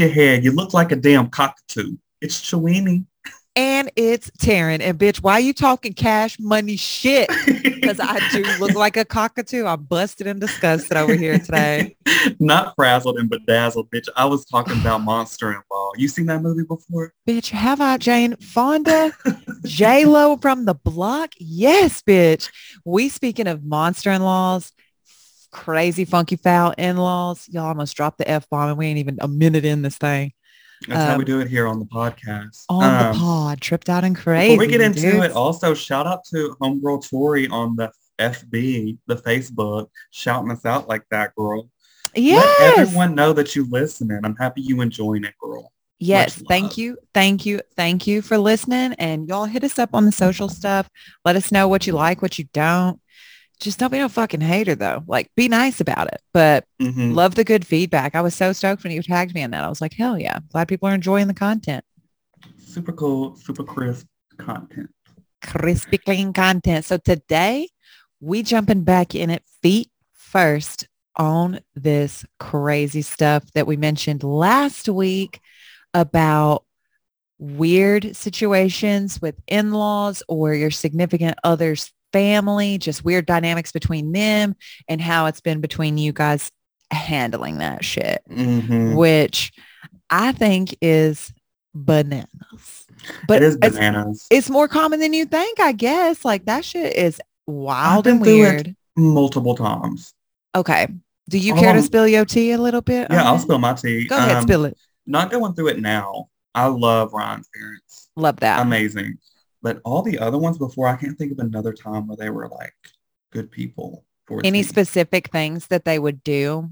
Your hair. You look like a damn cockatoo. It's Chewini. And it's Taryn. And bitch, why you talking cash money shit? Because I do look like a cockatoo. I'm busted and disgusted over here today. Not frazzled and bedazzled, bitch. I was talking about Monster in Law. You seen that movie before? Bitch, have I, Jane Fonda? J-Lo from the block? Yes, bitch. We speaking of monster in-laws, crazy funky foul in-laws. Y'all almost dropped the F-bomb and we ain't even a minute in this thing. That's how we Um, do it here on the podcast. On Um, the pod, tripped out and crazy. Before we get into dudes. it, also shout out to Homegirl Tori on the FB, the Facebook, shouting us out like that, girl. Yes. Let everyone know that you listening. I'm happy you enjoying it, girl. Yes, thank you. Thank you. Thank you for listening. And y'all hit us up on the social stuff. Let us know what you like, what you don't. Just don't be no fucking hater though. Like be nice about it. But Mhm. love the good feedback. I was so stoked when you tagged me in that. I was like, hell yeah. Glad people are enjoying the content. Super cool, super crisp content. Crispy clean content. So today we jumping back in it feet first on this crazy stuff that we mentioned last week about weird situations with in-laws or your significant other's family, just weird dynamics between them and how it's been between you guys handling that shit, Mhm. which I think is bananas. But it is bananas. it's more common than you think, I guess. Like that shit is wild and weird. Multiple times. Okay. Do you Hold care to spill your tea a little bit? Yeah, I'll spill my tea. Go ahead, Um, spill it. Not going through it now. I love Ryan's parents. Love that. Amazing. But all the other ones before, I can't think of another time where they were like good people. For Any me. specific things that they would do?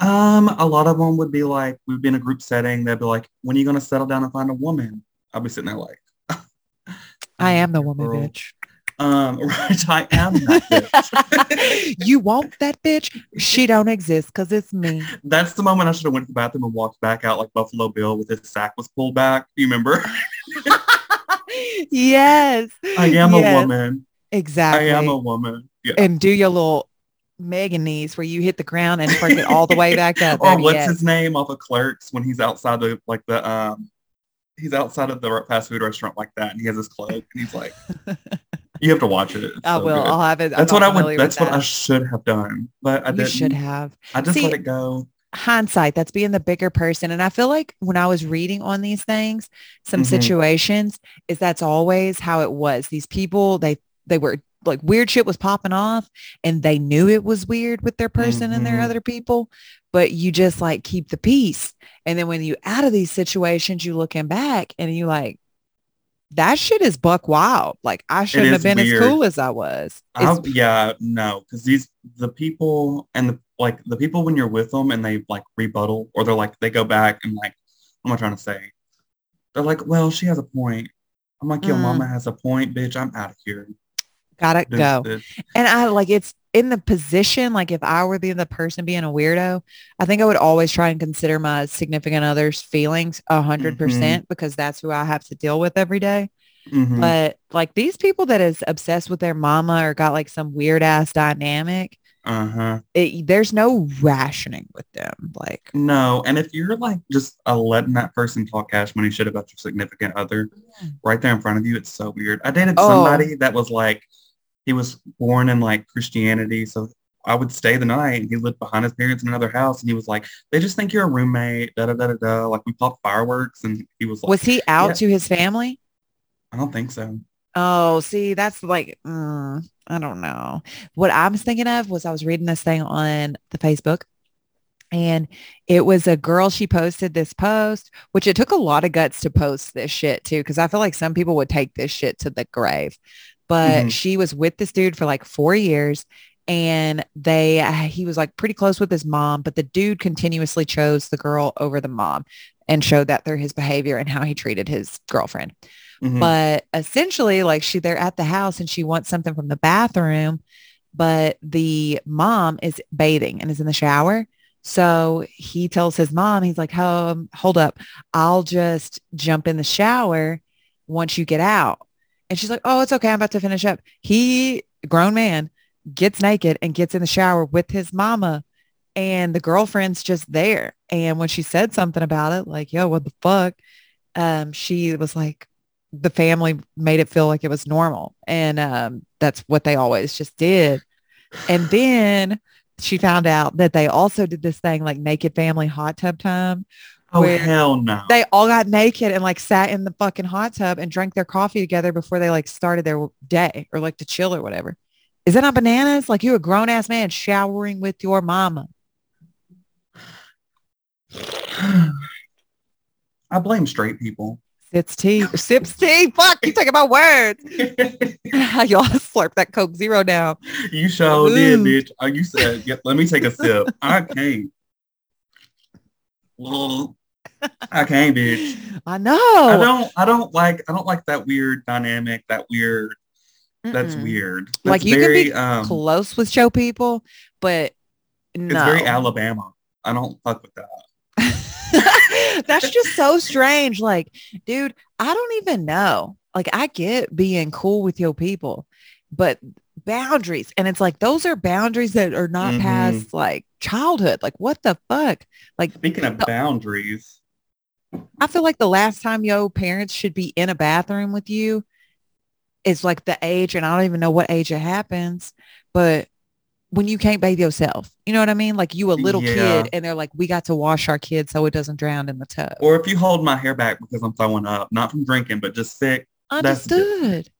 Um, a lot of them would be like, we'd be in a group setting. They'd be like, when are you going to settle down and find a woman? I'll be sitting there like, I am the woman, girl. bitch. Um, right, I am that bitch. you want that bitch? She don't exist because it's me. That's the moment I should have went to the bathroom and walked back out like Buffalo Bill with his sack was pulled back. You remember? yes. I am a woman. Exactly. I am a woman. Yeah. and do your little Megan knees where you hit the ground and break it all the way back up. or what's yes. his name off of Clerks when he's outside the like the um he's outside of the fast food restaurant like that and he has his cloak and he's like you have to watch it. It's I so will. good. I'll have it. I'm That's what I would that's what I should have done. But I You didn't. should have. I just See, let it go. Hindsight that's being the bigger person and i feel like when i was reading on these things some Mhm. situations is that's always how it was these people they they were like weird shit was popping off and they knew it was weird with their person and their Mhm. other people but you just like keep the peace and then when you out of these situations you looking back and you like that shit is buck wild like i shouldn't have been weird. as cool as i was yeah, no, because these the people and the like the people when you're with them and they like rebuttal or they're like they go back and like what am I trying to say? They're like, well, she has a point. I'm like, your Mm. mama has a point, bitch. I'm out of here. gotta This- go this- And I like it's in the position, like if I were the, the person being a weirdo, I think I would always try and consider my significant other's feelings a hundred Mm-hmm. percent because that's who I have to deal with every day. Mhm. But like these people that is obsessed with their mama or got like some weird ass dynamic, Uh-huh. it, there's no rationing with them. Like, No, and if you're like just uh, letting that person talk cash money shit about your significant other right there in front of you, it's so weird. I dated Oh. somebody that was like, he was born in like Christianity, so I would stay the night. He lived behind his parents in another house, and he was like, they just think you're a roommate. Da da da da da. Like we popped fireworks, and he was like, was he out Yeah. to his family? I don't think so. Oh, see, that's like, mm, I don't know. What I was thinking of was I was reading this thing on the Facebook and it was a girl, she posted this post, which it took a lot of guts to post this shit too. Cause I feel like some people would take this shit to the grave, but Mhm. she was with this dude for like four years and they, uh, he was like pretty close with his mom, but the dude continuously chose the girl over the mom and showed that through his behavior and how he treated his girlfriend. Mhm. But essentially, like she, they're at the house and she wants something from the bathroom, but the mom is bathing and is in the shower. So he tells his mom, he's like, um, hold up, I'll just jump in the shower once you get out. And she's like, oh, it's okay. I'm about to finish up. He, grown man, gets naked and gets in the shower with his mama and the girlfriend's just there. And when she said something about it, like, yo, what the fuck? Um, she was like, the family made it feel like it was normal. And um, that's what they always just did. And then she found out that they also did this thing like naked family hot tub time. Oh hell no. They all got naked and like sat in the fucking hot tub and drank their coffee together before they like started their day or like to chill or whatever. Is that not bananas? Like you a grown ass man showering with your mama. I blame straight people. Sips tea. Sips tea. Fuck, you taking my words. Y'all slurp that Coke Zero down. you sure did, bitch. Oh, you said, yeah, let me take a sip. I can't. I can't, bitch. I know. I don't I don't like I don't like that weird dynamic, that weird that's Mm-mm. weird. That's Like, you can be um Close with show people, but no. it's very Alabama. I don't fuck with that. That's just so strange. Like, dude, I don't even know. Like, I get being cool with your people, but boundaries. And it's like, those are boundaries that are not Mhm. past like childhood. Like, what the fuck? Like, Speaking of No. boundaries, I feel like the last time your parents should be in a bathroom with you is like the age, and I don't even know what age it happens, but when you can't bathe yourself, you know what I mean? Like you a little Yeah. kid and they're like, we got to wash our kid so it doesn't drown in the tub. or if you hold my hair back because I'm throwing up, not from drinking, but just sick. that's. Understood.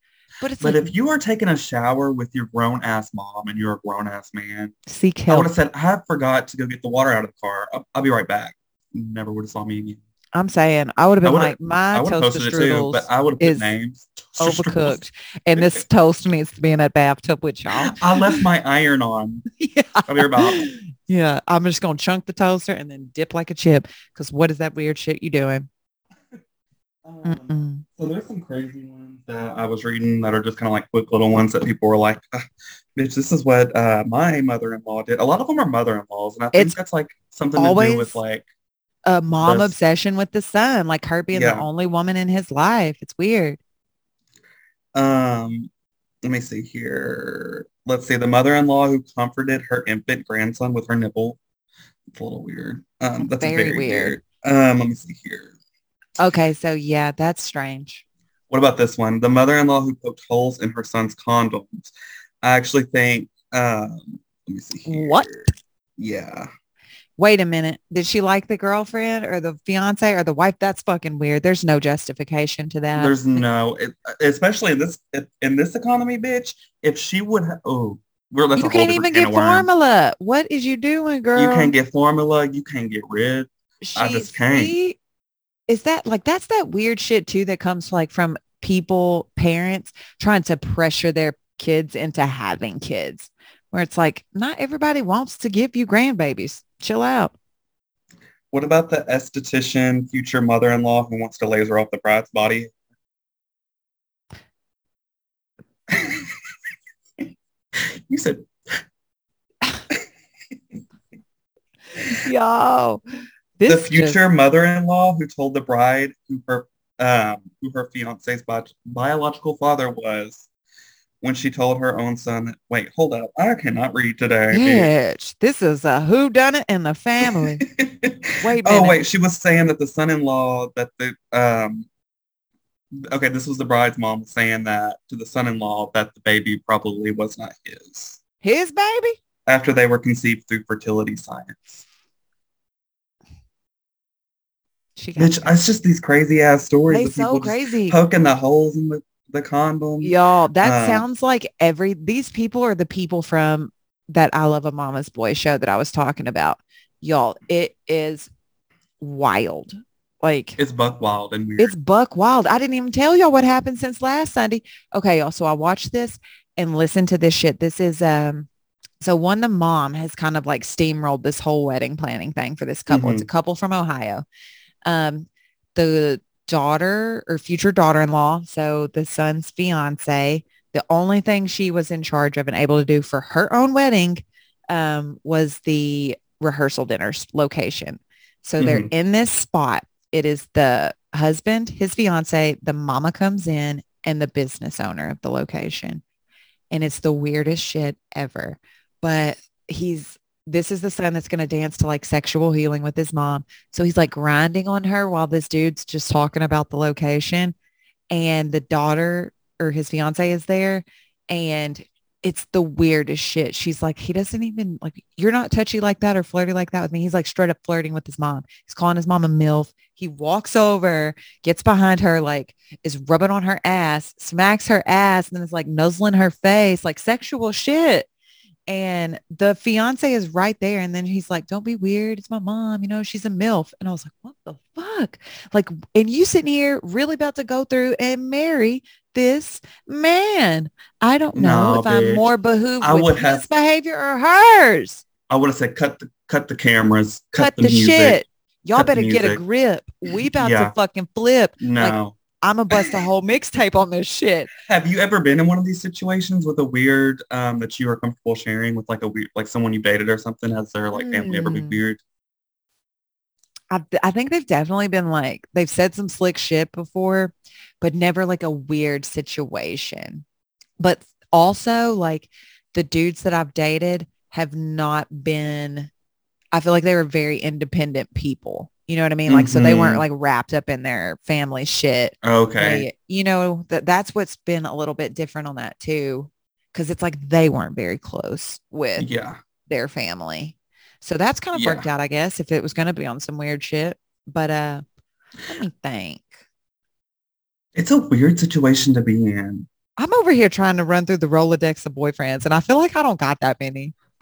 But But like, if you are taking a shower with your grown ass mom and you're a grown ass man, seek I would have said, I forgot to go get the water out of the car. I'll, I'll be right back. Never would have saw me again. I'm saying I would have been like, my I would have toaster posted too, but I would have put names. Overcooked. and this toast needs to be in that bathtub with y'all. I left my iron on. yeah. I'll be right. Yeah. I'm just going to chunk the toaster and then dip like a chip. Cause what is that weird shit you doing? Um, Mm-mm. so there's some crazy ones that I was reading that are just kind of like quick little ones that people were like, "Ah, bitch, this is what uh, my mother-in-law did. A lot of them are mother-in-laws. And I think It's that's like something to always do with like, A mom That's- obsession with the son, like her being the Yeah. only woman in his life. It's weird. um, let me see here. Let's see. The mother-in-law who comforted her infant grandson with her nipple. It's a little weird. Um, that's Very very, weird. weird. Um, let me see here. Okay. So yeah, that's strange. What about this one? The mother-in-law who poked holes in her son's condoms. I actually think, um, let me see here. What? Yeah. Wait a minute. Did she like the girlfriend or the fiance or the wife? That's fucking weird. There's no justification to that. There's no, it, especially in this in this economy, bitch. If she would, ha- oh, we're that's you a can't even get formula. What is you doing, girl? You can't get formula. You can't get rid. I just can't. see, Is that like that's that weird shit too that comes like from people, parents trying to pressure their kids into having kids, where it's like not everybody wants to give you grandbabies. Chill out. What about the esthetician, future mother-in-law who wants to laser off the bride's body? you said Yo, this the just- future mother-in-law who told the bride who her um, who her fiance's bi- biological father was when she told her own son, wait, hold up, I cannot read today. bitch, this is a who done it in the family. Wait oh wait, she was saying that the son-in-law that the um okay, this was the bride's mom saying that to the son-in-law that the baby probably was not his His baby? after they were conceived through fertility science. She got Bitch, it's just these crazy ass stories they of so crazy. poking the holes in the, the condom. Y'all, that Uh, sounds like every these people are the people from that I Love a Mama's Boy show that I was talking about. Y'all, it is wild. Like It's buck wild and weird. it's buck wild. I didn't even tell y'all what happened since last Sunday. Okay, y'all. So I watched this and listened to this shit. This is um so one the mom has kind of like steamrolled this whole wedding planning thing for this couple. It's a couple from Ohio. Um the daughter or future daughter-in-law, so the son's fiance, the only thing she was in charge of and able to do for her own wedding um was the rehearsal dinners location. So they're Mhm. in this spot. It is the husband, his fiance, the mama comes in and the business owner of the location. And it's the weirdest shit ever. But he's this is the son that's going to dance to like sexual healing with his mom. So he's like grinding on her while this dude's just talking about the location. And the daughter or his fiance is there. And it's the weirdest shit. She's like, he doesn't even like, you're not touchy like that or flirty like that with me. He's like straight up flirting with his mom. He's calling his mom a MILF. He walks over, gets behind her, like is rubbing on her ass, smacks her ass, and then is like nuzzling her face, like sexual shit. And the fiance is right there. And then he's like, don't be weird. It's my mom. You know, she's a MILF. And I was like, what the fuck? Like, and you sitting here really about to go through and marry this man. I don't know No, if I'm more behooved I with his have- behavior or hers. I would have said cut the cut the cameras, cut, Cut the, the, music. shit. Y'all better get a grip. We about Yeah. to fucking flip. No. I'm gonna bust a whole mixtape on this shit. Have you ever been in one of these situations with a weird um, that you are comfortable sharing with like a weird like someone you dated or something? Has their like family ever been Hmm. weird? I, I think they've definitely been like they've said some slick shit before, but never like a weird situation. But also like the dudes that I've dated have not been I feel like they were very independent people. You know what I mean? Like so they weren't Mhm. like wrapped up in their family shit. Okay. They- you know, that that's what's been a little bit different on that too. Cause it's like they weren't very close with Yeah. their family. So that's kind of Yeah. worked out, I guess, if it was going to be on some weird shit. But uh, let me think. It's a weird situation to be in. I'm over here trying to run through the Rolodex of boyfriends, and I feel like I don't got that many.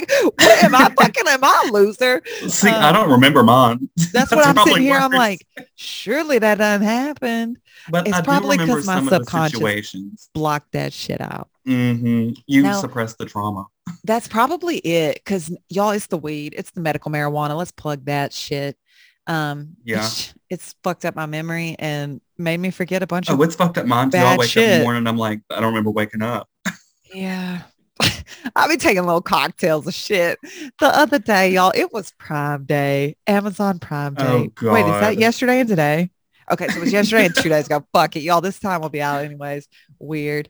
Like, what am I fucking? Am I a loser? See, Um, I don't remember mine. That's what I'm sitting here. I'm like, surely that doesn't happen. but it's I probably remember 'cause my some of the subconscious- situations. Block that shit out. hmm You Now- suppress the trauma. That's probably it. Because y'all, it's the weed. It's the medical marijuana. Let's plug that shit. Um, Yeah. it's, it's fucked up my memory and made me forget a bunch Oh, of it's fucked up mine bad wake up in the morning. I'm like, I don't remember waking up. Yeah. I'll be taking little cocktails of shit. The other day, y'all, it was Prime Day, Amazon Prime Day. Oh, Wait, is that yesterday and today? Okay, so it was yesterday and two days ago. Fuck it, y'all. This time will be out anyways. Weird.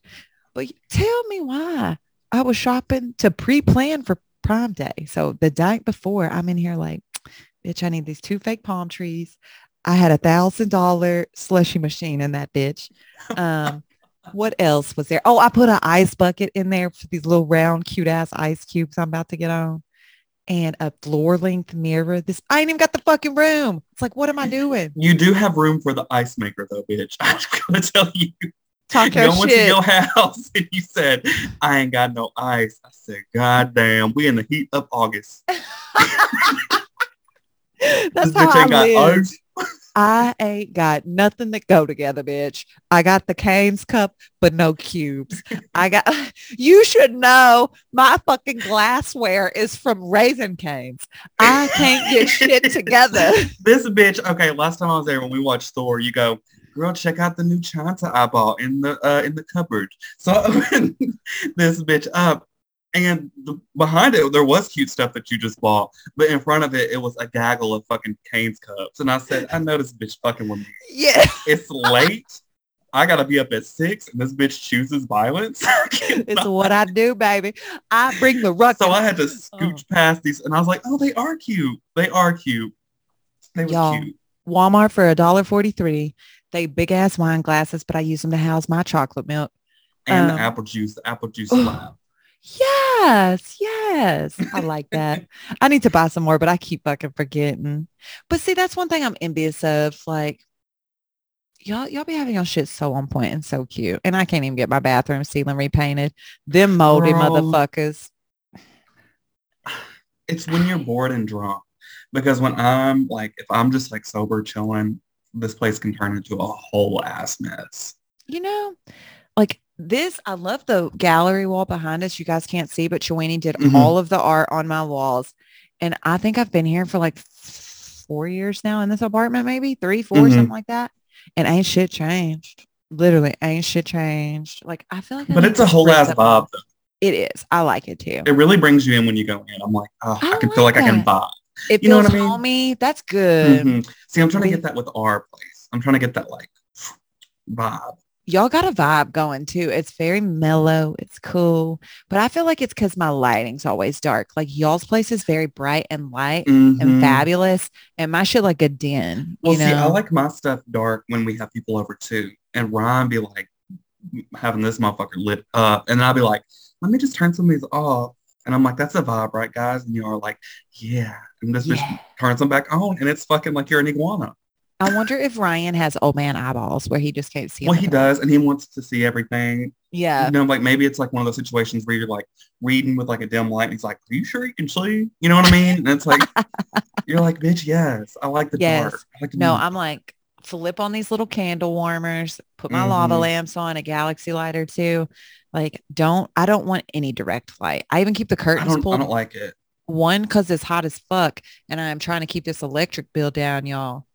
But tell me why I was shopping to pre-plan for Prime Day. So the night before, I'm in here like, bitch, I need these two fake palm trees. I had a thousand dollar slushy machine in that bitch. Um, what else was there? Oh, I put an ice bucket in there for these little round, cute ass ice cubes I'm about to get on. And a floor length mirror. This I ain't even got the fucking room. It's like, what am I doing? You do have room for the ice maker though, bitch. I'm gonna tell you. Talk You your to shit. your house and you said, I ain't got no ice. I said, God damn, we in the heat of August. That's this how bitch I ain't got live. ice. I ain't got nothing that go together, bitch. I got the Cane's cup, but no cubes. I got, you should know my fucking glassware is from Raising Cane's. I can't get shit together. This bitch, okay, last time I was there when we watched Thor, you go, girl, check out the new Chanta I bought in the uh, in the cupboard. So I opened this bitch up and the, behind it there was cute stuff that you just bought, but in front of it it was a gaggle of fucking Cane's cups. And I said, I know this bitch fucking with me. Yeah. It's late. I gotta be up at six and this bitch chooses violence. It's what I do, baby. I bring the ruckus. so I had to scooch past these and I was like, oh, they are cute. They are cute. They were Y'all, cute. Walmart for a dollar forty-three. They big ass wine glasses, but I use them to house my chocolate milk. And um, the apple juice, the apple juice Ugh. Yes, yes. I like that. I need to buy some more, but I keep fucking forgetting. But see, that's one thing I'm envious of. Like, y'all, y'all be having your shit so on point and so cute. And I can't even get my bathroom ceiling repainted. Them moldy Girl. motherfuckers. It's when you're bored and drunk. Because when I'm like, if I'm just like sober chilling, this place can turn into a whole ass mess. You know, like this, I love the gallery wall behind us. You guys can't see, but Chewini did Mhm. all of the art on my walls. And I think I've been here for like four years now in this apartment, maybe three, 4 Mhm. something like that. And ain't shit changed. Literally ain't shit changed. Like I feel like I But it's a whole ass vibe. It is. I like it too. It really brings you in when you go in. I'm like, oh, I, I can feel like like I can that. vibe. It you know feels what I mean? homey. That's good. Mhm. See, I'm trying to get that with our place. I'm trying to get that like vibe. Y'all got a vibe going too. It's very mellow. It's cool. But I feel like it's because my lighting's always dark. Like y'all's place is very bright and light and Mhm. fabulous. And my shit like a den. Well, you know? see, I like my stuff dark when we have people over too. And Ryan be like having this motherfucker lit up. And I'll be like, let me just turn some of these off. And I'm like, that's a vibe, right, guys? And you're like, yeah. And this Yeah. turns them back on. And it's fucking like you're an iguana. I wonder if Ryan has old man eyeballs where he just can't see. Well, he does. And he wants to see everything. Yeah. You know, like maybe it's like one of those situations where you're like reading with like a dim light. And he's like, are you sure you can see? You know what I mean? And it's like, you're like, bitch, yes. I like the Yes. dark. I like to No, I'm like flip on these little candle warmers, put my lava Mhm. lamps on, a galaxy light or two. Like, don't I don't want any direct light. I even keep the I curtains don't, I don't like it. One, because it's hot as fuck, and I'm trying to keep this electric bill down, y'all.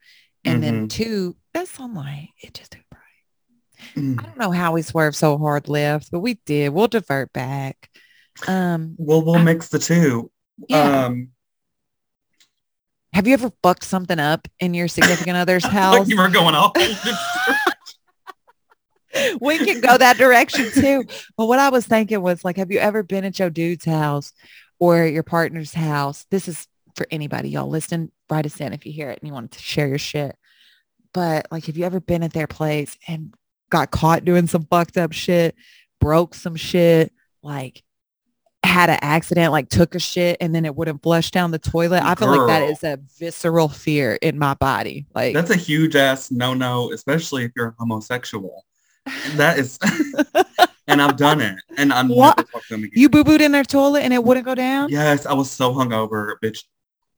And then Mm-hmm. two, that sunlight, it just too bright. Mm. I don't know how we swerved so hard left, but we did. We'll divert back. Um, Well, we'll mix the two. yeah. Um, Have you ever fucked something up in your significant other's like house? you were going off. we can go that direction too. But what I was thinking was like, have you ever been at your dude's house or your partner's house? This is for anybody, y'all listen, write us in if you hear it and you want to share your shit. But like, have you ever been at their place and got caught doing some fucked up shit, broke some shit, like had an accident, like took a shit and then it wouldn't flush down the toilet? I feel like that is a visceral fear in my body. Like, That's a huge ass no no, especially if you're homosexual. That is, and I've done it, and I'm What? never to them again. you boo booed in their toilet and it wouldn't go down? Yes, I was so hungover, bitch.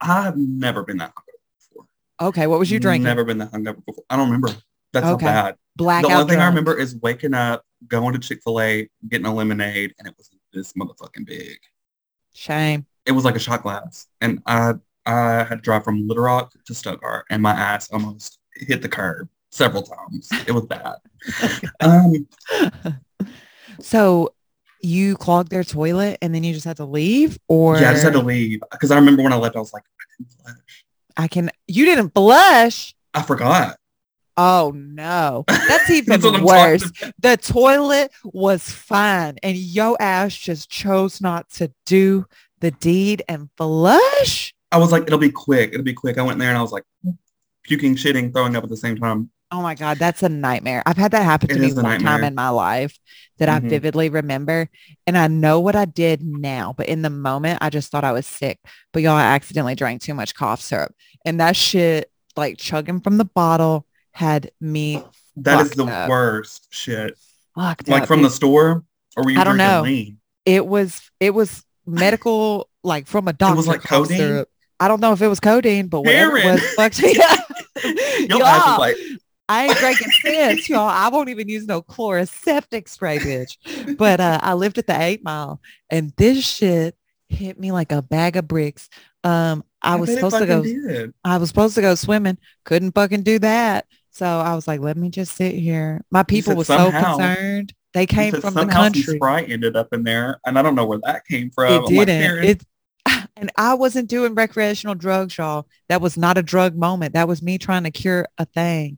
I've never been that hungover before. Okay, what was you drinking? Never been that hungover before. I don't remember. That's Okay. how bad. Blackout. the only thing I remember is waking up, going to Chick Fil A, getting a lemonade, and it was this motherfucking big. Shame. It was like a shot glass, and I I had to drive from Little Rock to Stuttgart, and my ass almost hit the curb several times. It was bad. um, so you clogged their toilet and then you just had to leave, or yeah, I just had to leave because I remember when I left, I was like, I didn't flush. I can. You didn't blush. I forgot. Oh no, that's even That's worse. The toilet was fine, and yo ass just chose not to do the deed and flush. I was like, it'll be quick. It'll be quick. I went there and I was like, puking, shitting, throwing up at the same time. Oh my God, that's a nightmare. I've had that happen to It me one time in my life that I Mhm. vividly remember. And I know what I did now, but in the moment, I just thought I was sick. But y'all, I accidentally drank too much cough syrup. And that shit, like chugging from the bottle, had me That is the up. worst shit. fucked Like up, from the store, or were you I don't know. lean? It was, it was medical, like from a doctor. was like codeine? syrup. I don't know if it was codeine, but whatever it was, fucked me up. Your Y'all, like, I ain't drinking since, y'all. I won't even use no Chloraseptic spray, bitch. But uh, I lived at the eight mile and this shit hit me like a bag of bricks. Um, I, was supposed to go, did. I was supposed to go swimming. Couldn't fucking do that. So I was like, let me just sit here. My people were so concerned. They came from the country. Sprite ended up in there, and I don't know where that came from. It didn't. It, and I wasn't doing recreational drugs, y'all. That was not a drug moment. That was me trying to cure a thing.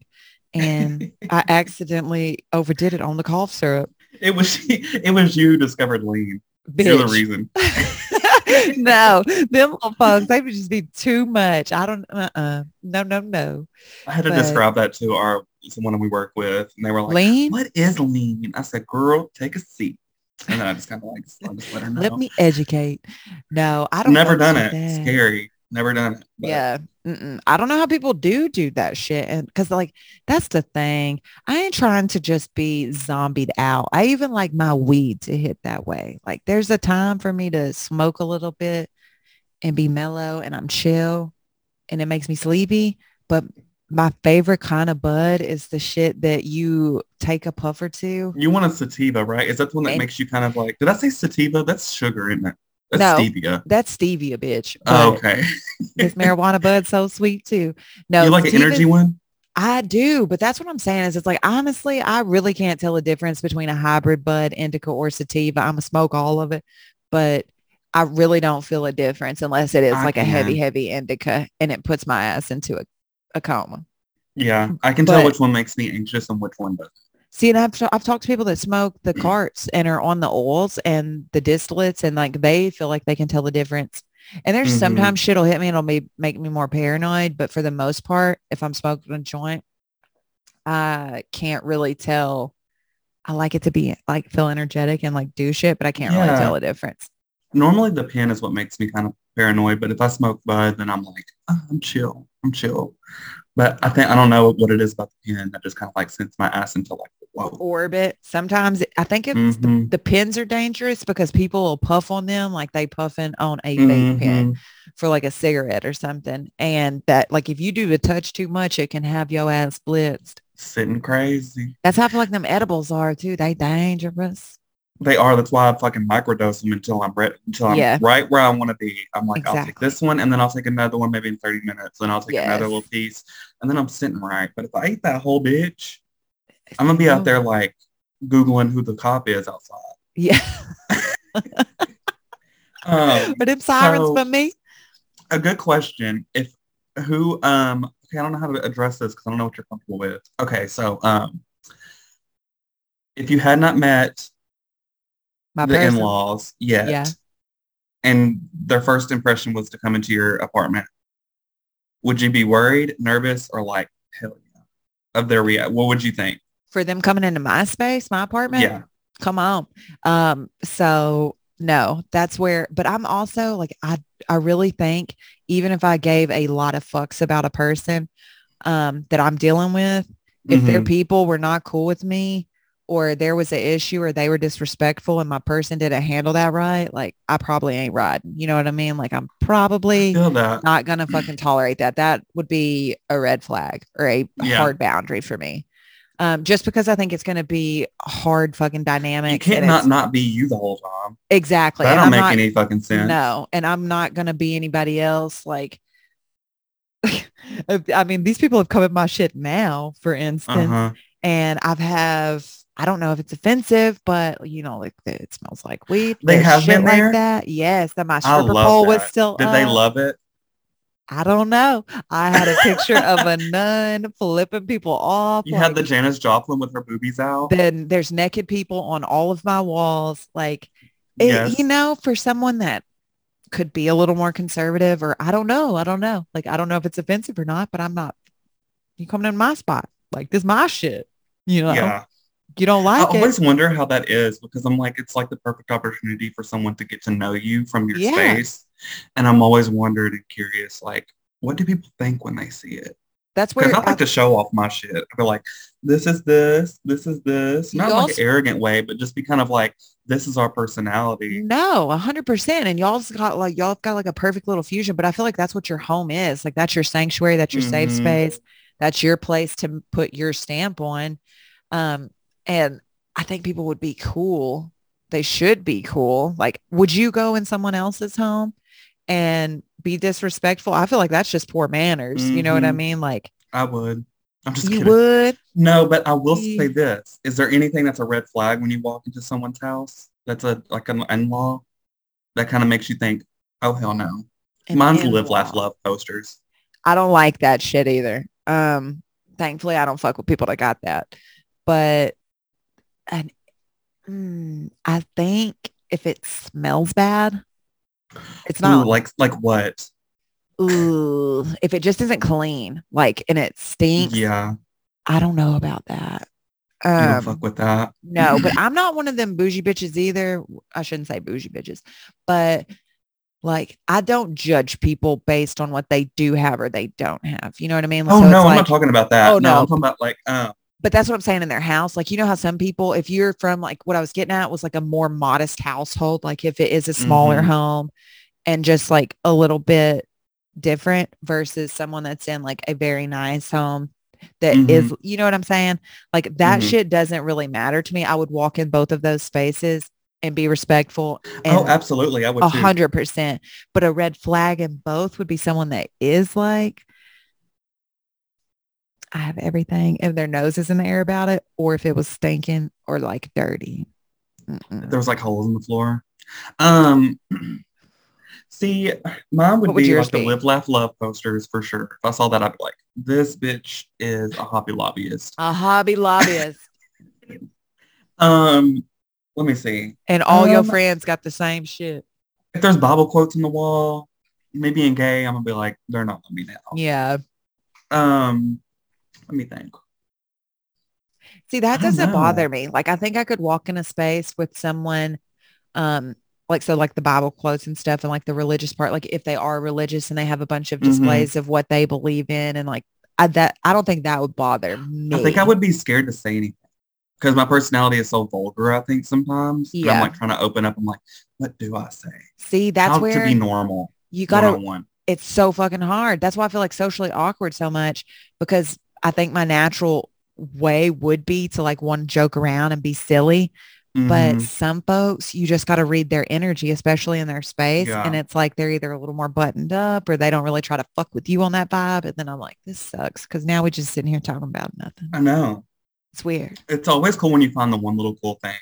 And I accidentally overdid it on the cough syrup. it was it was you discovered lean. You're the reason. no, them little folks, they would just be too much. I don't, uh-uh. No, no, no. I had to But- describe that to our someone we work with, and they were like, Lean? "What is lean?" I said, "Girl, take a seat." And then I just kind of like, just let her know. Let me educate. No, I don't. Never done it. that. Scary. Never done but- Yeah. Mm-mm. I don't know how people do do that shit. And cause like, that's the thing. I ain't trying to just be zombied out. I even like my weed to hit that way. Like there's a time for me to smoke a little bit and be mellow and I'm chill and it makes me sleepy. But my favorite kind of bud is the shit that you take a puff or two. You want a sativa, right? Is that the one that And- makes you kind of like? Did I say sativa? That's sugar, isn't it? That's No. stevia. That's stevia, bitch. Oh, okay. this marijuana bud's so sweet too. No, you like an energy one? I do, but that's what I'm saying is it's like honestly, I really can't tell the difference between a hybrid bud, indica, or sativa. I'm a smoke all of it, but I really don't feel a difference unless it is I like a heavy, heavy indica and it puts my ass into a, a coma. Yeah, I can tell which one makes me anxious and which one doesn't. See, and I've, t- I've talked to people that smoke the carts and are on the oils and the distillates and like they feel like they can tell the difference. And there's Mhm. sometimes shit'll hit me and it'll be, make me more paranoid. But for the most part, if I'm smoking a joint, I can't really tell. I like it to be like feel energetic and like do shit, but I can't really tell the difference. Normally the pen is what makes me kind of paranoid, but if I smoke bud, then I'm like, oh, I'm chill. I'm chill. But I think I don't know what it is about the pen that just kind of like sends my ass into like, whoa. Orbit. Sometimes it- I think it's the, Mhm. the pins are dangerous because people will puff on them like they puffing on a vape pen. Mhm. for like a cigarette or something. And that like if you do the touch too much, it can have your ass blitzed. Sitting crazy. That's how I feel like them edibles are too. They dangerous. They are. That's why I fucking microdose them until I'm until I'm Yeah. right where I want to be. I'm like, I'll take this one and then I'll take another one maybe in 30 minutes. Then I'll take another little piece and then I'm sitting right. But if I eat that whole bitch, I'm gonna be out there like Googling who the cop is outside. Yeah. Um, but them sirens So- for me. a good question. If who um okay, I don't know how to address this because I don't know what you're comfortable with. Okay, so um if you had not met My the person. in-laws yet Yeah. and their first impression was to come into your apartment, would you be worried, nervous, or like hell yeah of their react? What would you think? For them coming into my space, my apartment. Yeah. Come on. Um, so no, that's where, but I'm also like, I, I really think even if I gave a lot of fucks about a person, um, that I'm dealing with, if their Mhm. people were not cool with me or there was an issue or they were disrespectful and my person didn't handle that right, like I probably ain't riding. You know what I mean? Like I'm probably not going to fucking tolerate that. That would be a red flag or a Yeah. hard boundary for me. Um, just because I think it's going to be hard fucking You dynamic. can't not not be you the whole time. exactly. That and don't I'm make not- any fucking sense. no, and I'm not going to be anybody else. Like, I mean, these people have come at my shit now, for instance, Uh-huh. and I've have, I don't know if it's offensive, but you know, like it smells like weed. They have shit been like there? that. Yes, that my stripper pole was still Did they love it? I don't know. I had a picture of a nun flipping people off. You had the like, Janis Joplin with her boobies out. then there's naked people on all of my walls. Like, it- Yes. you know, for someone that could be a little more conservative or I don't know. I don't know. Like, I don't know if it's offensive or not, but I'm not, you coming in my spot. Like, this my shit. You know, yeah. You don't I like it. I always wonder how that is because I'm like, it's like the perfect opportunity for someone to get to know you from your Yeah. space. And I'm always wondered and curious, like, what do people think when they see it? That's where I I- like to show off my shit. I feel like, this is this, this is this. Not like an arrogant way, but just be kind of like, this is our personality. No, a hundred percent. And y'all's got like y'all got like a perfect little fusion. But I feel like that's what your home is. Like that's your sanctuary. That's your safe Mhm. space. That's your place to put your stamp on. Um, and I think people would be cool. They should be cool. Like, would you go in someone else's home and be disrespectful? I feel like that's just poor manners. You know what I Mhm. mean? Like I would. I'm just you kidding. would. No, but I will say this. Is there anything that's a red flag when you walk into someone's house that's a like an in-law that kind of makes you think, oh hell no. an Mine's live, laugh, love posters. I don't like that shit either. Um, thankfully, I don't fuck with people that got that. But and mm, I think if it smells bad, it's Ooh, not like like what? ooh, if it just isn't clean, like and it stinks. Yeah, I don't know about that. you don't Um, fuck with that. no, but I'm not one of them bougie bitches either. I shouldn't say bougie bitches, but like I don't judge people based on what they do have or they don't have. You know what I mean? Oh So no, I'm not talking about that. Oh, no, no. I'm talking about like um but that's what I'm saying in their house. Like, you know how some people, if you're from like what I was getting at was like a more modest household, like if it is a smaller Mhm. home and just like a little bit different versus someone that's in like a very nice home that is, you know what I'm saying? Like that Mhm. shit doesn't really matter to me. I would walk in both of those spaces and be respectful and oh absolutely I would a hundred percent. But a red flag in both would be someone that is like, I have everything, if their nose is in the air about it, or if it was stinking or like dirty. Mm-mm. There was like holes in the floor. Um see, mine would would be yours like the be? live, laugh, love posters for sure. If I saw that, I'd be like, this bitch is a hobby lobbyist. A hobby lobbyist. Um, let me see. And all your Um, friends got the same shit. If there's Bible quotes on the wall, me being gay, I'm gonna be like, they're not gonna be now. Yeah. Um, let me think. See, that doesn't bother me. Like I think I could walk in a space with someone um like so like the Bible quotes and stuff and like the religious part, like if they are religious and they have a bunch of Mhm. displays of what they believe in and like I that I don't think that would bother me. I think I would be scared to say anything because my personality is so vulgar. I think sometimes. Yeah. I'm like trying to open up. I'm like, what do I say? see that's How where to be normal. you gotta one-on-one. it's so fucking hard. That's why I feel like socially awkward so much because I think my natural way would be to like want to joke around and be silly. But Mhm. some folks, you just got to read their energy, especially in their space. Yeah. And it's like they're either a little more buttoned up or they don't really try to fuck with you on that vibe. And then I'm like, this sucks because now we're just sitting here talking about nothing. I know. It's weird. It's always cool when you find the one little cool thing,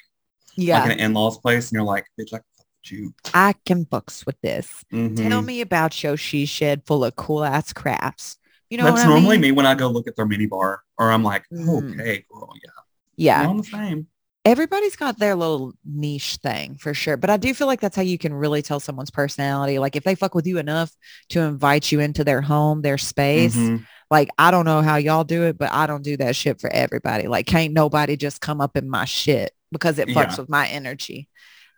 Yeah. like an in-laws place, and you're like, bitch, I can fuck with you. I can fucks with this. Mhm. Tell me about your she shed full of cool ass crafts. You know That's what I normally mean? me when I go look at their mini bar, or I'm like, Mm. okay, girl, yeah, Yeah. we're on the same. everybody's got their little niche thing for sure. But I do feel like that's how you can really tell someone's personality. Like if they fuck with you enough to invite you into their home, their space, Mhm. like I don't know how y'all do it, but I don't do that shit for everybody. Like can't nobody just come up in my shit because it fucks Yeah. with my energy.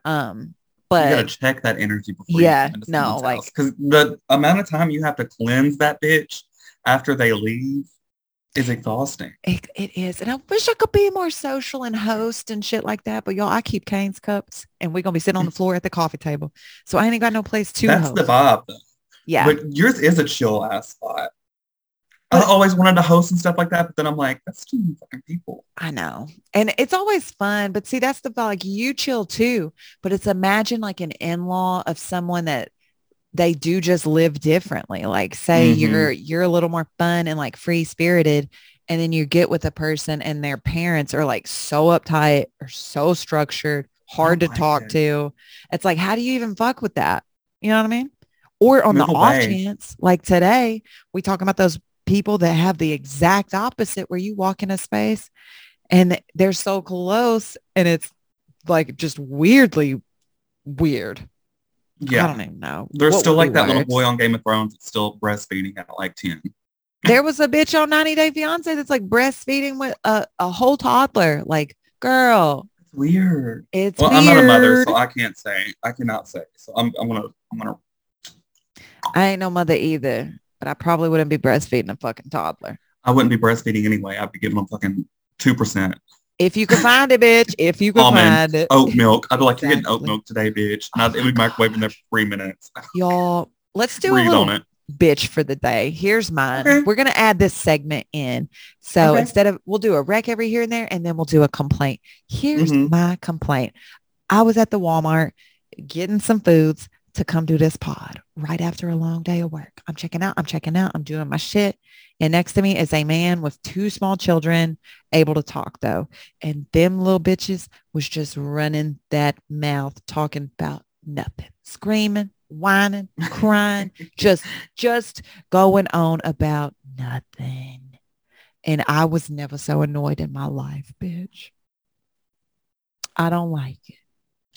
Um, but you gotta check that energy before Yeah, you no, like- because the amount of time you have to cleanse that bitch after they leave is exhausting. it, it is. And I wish I could be more social and host and shit like that. But y'all, I keep Cane's cups and we're gonna be sitting on the floor at the coffee table. So I ain't got no place to That's host. the vibe, though. yeah. But yours is a chill ass spot. I always wanted to host and stuff like that, but then I'm like, that's too many fucking people. I know. And it's always fun. But see, that's the like you chill too. But it's imagine like an in-law of someone that they do just live differently. Like say Mhm. you're you're a little more fun and like free spirited. And then you get with a person and their parents are like so uptight or so structured, hard to like talk it. to. It's like, how do you even fuck with that? You know what I mean? Or on the off chance, like today, we talking about those people that have the exact opposite where you walk in a space and they're so close and it's like just weirdly weird. I don't even know. There's what still like that little boy on Game of Thrones that's still breastfeeding at like 10. There was a bitch on 90 Day Fiance that's like breastfeeding with a, a whole toddler. Like, girl, It's weird. it's Well, weird. I'm not a mother, so I can't say. I cannot say. So I'm, I'm gonna, I'm gonna. I ain't no mother either, but I probably wouldn't be breastfeeding a fucking toddler. I wouldn't be breastfeeding anyway. I'd be giving them fucking two percent If you can find it, bitch. If you can Almond. find it. oat milk. I'd be like, you're getting oat milk today, bitch. And I'd, it would microwave in there for three minutes. Y'all, let's do a Breathe little bitch for the day. Here's mine. Okay. We're going to add this segment in. So Okay. instead of, we'll do a rec every here and there, and then we'll do a complaint. Here's Mhm. my complaint. I was at the Walmart getting some foods to come do this pod right after a long day of work. I'm checking out. I'm checking out. I'm doing my shit. And next to me is a man with two small children, able to talk though. And them little bitches was just running that mouth talking about nothing, screaming, whining, crying, just, just going on about nothing. And I was never so annoyed in my life, bitch. I don't like it.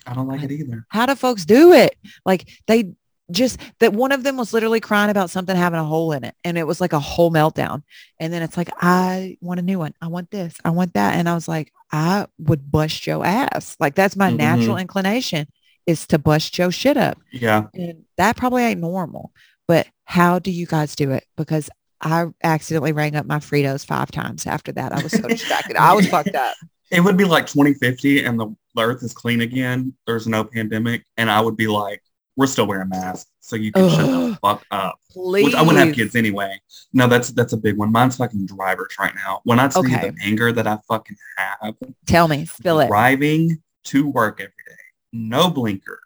I don't like it either. How do folks do it? Like they just that one of them was literally crying about something having a hole in it and it was like a whole meltdown. And then it's like, I want a new one. I want this. I want that. And I was like, I would bust your ass. Like that's my Mhm. natural inclination is to bust your shit up. Yeah. And that probably ain't normal. But how do you guys do it? Because I accidentally rang up my Fritos five times after that. I was so distracted. I was fucked up. It would be like 2050 and the earth is clean again. There's no pandemic. And I would be like, we're still wearing masks. So you can shut the fuck up. Please. Which I wouldn't have kids anyway. No, that's that's a big one. Mine's fucking drivers right now. When I tell Okay. you the anger that I fucking have Tell me, spill it. driving to work every day, no blinker,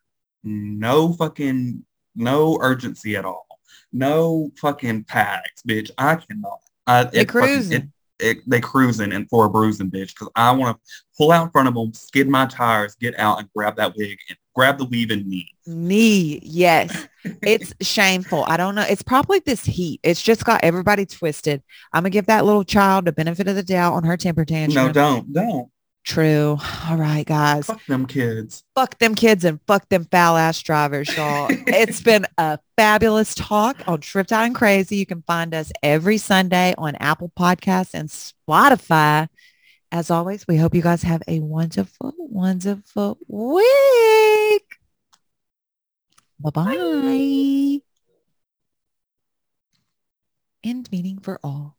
no fucking no urgency at all, no fucking tags, bitch. I cannot. I, They it fucking- it- it- they cruising and for a bruising bitch because I want to pull out in front of them, skid my tires, get out and grab that wig and grab the weave and knee. Knee, yes. It's shameful. I don't know. It's probably this heat. It's just got everybody twisted. I'm gonna give that little child the benefit of the doubt on her temper tantrum. No, don't, don't. True. All right, guys. Fuck them kids. Fuck them kids and fuck them foul ass drivers, y'all. it's been a fabulous talk on Tripped Out and Crazy. You can find us every Sunday on Apple Podcasts and Spotify. As always, we hope you guys have a wonderful, wonderful week. Bye-bye. End meeting for all.